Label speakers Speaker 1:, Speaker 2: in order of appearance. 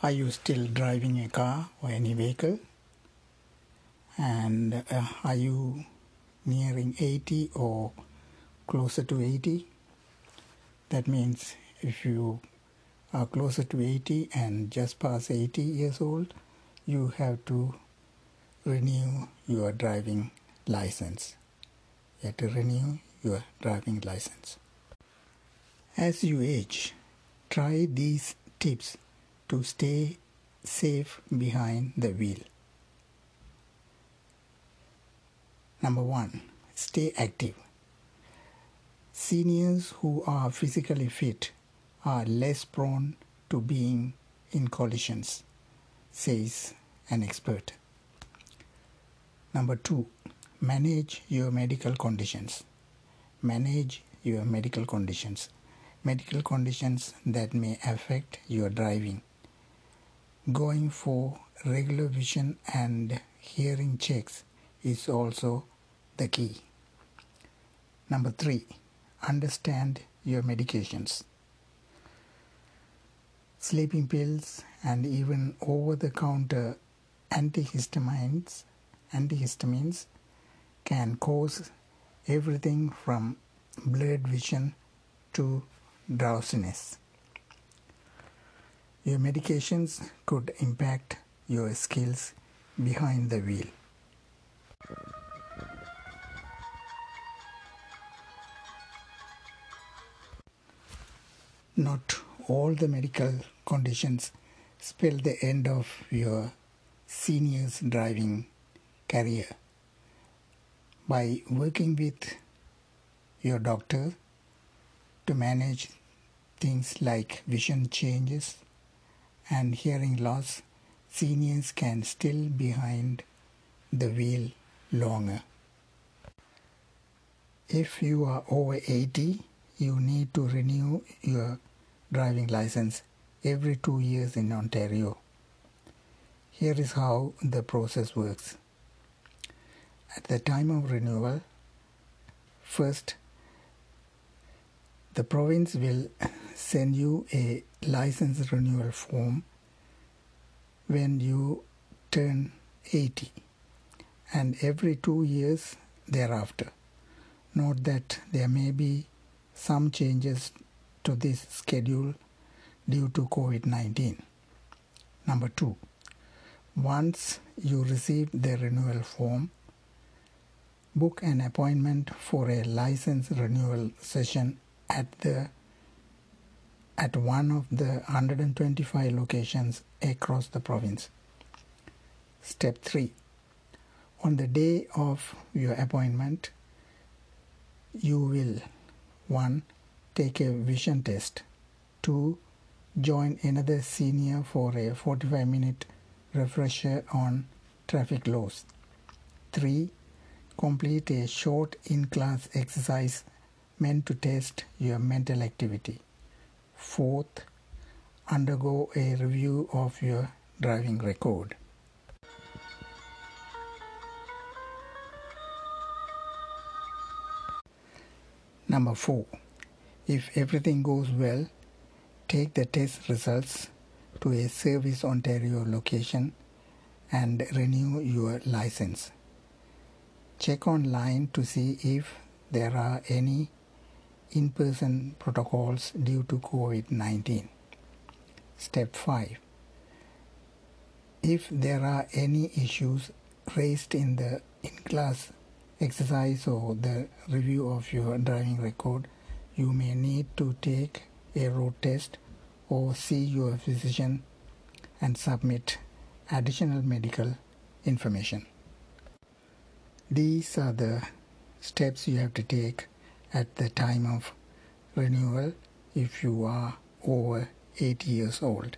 Speaker 1: Are you still driving a car or any vehicle? And uh, are you nearing 80 or closer to 80? That means if you are closer to 80 and just past 80 years old, you have to renew your driving license. You have to renew your driving license. As you age, try these tips to stay safe behind the wheel. Number one, stay active. Seniors who are physically fit are less prone to being in collisions, says an expert. Number two, manage your medical conditions. Manage your medical conditions. Medical conditions that may affect your driving Going for regular vision and hearing checks is also the key. Number three, understand your medications. Sleeping pills and even over the counter antihistamines, antihistamines can cause everything from blurred vision to drowsiness. Your medications could impact your skills behind the wheel. Not all the medical conditions spell the end of your senior's driving career. By working with your doctor to manage things like vision changes, and hearing loss, seniors can still behind the wheel longer. If you are over 80, you need to renew your driving license every two years in Ontario. Here is how the process works. At the time of renewal, first the province will send you a license renewal form when you turn 80 and every two years thereafter. Note that there may be some changes to this schedule due to COVID 19. Number two, once you receive the renewal form, book an appointment for a license renewal session at the at one of the 125 locations across the province. Step 3. On the day of your appointment, you will 1. Take a vision test. 2. Join another senior for a 45 minute refresher on traffic laws. 3. Complete a short in class exercise meant to test your mental activity. Fourth, undergo a review of your driving record. Number four, if everything goes well, take the test results to a Service Ontario location and renew your license. Check online to see if there are any in person protocols due to COVID 19. Step 5 If there are any issues raised in the in class exercise or the review of your driving record, you may need to take a road test or see your physician and submit additional medical information. These are the steps you have to take at the time of renewal if you are over 80 years old.